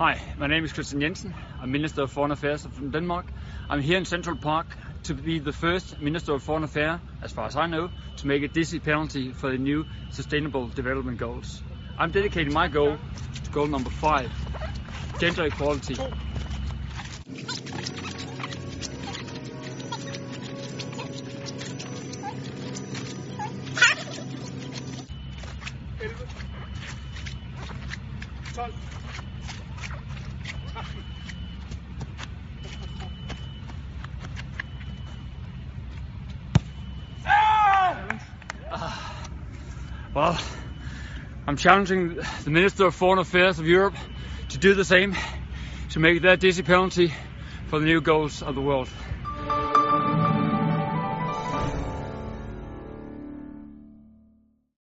Hi, my name is Kristian Jensen. I'm Minister of Foreign Affairs from Denmark. I'm here in Central Park to be the first Minister of Foreign Affairs, as far as I know, to make a dizzy penalty for the new Sustainable Development Goals. I'm dedicating my goal to goal number five, gender equality. Ah! Well, I'm challenging the Minister of Foreign Affairs of Europe to do the same, to make their dizzy penalty for the new goals of the world.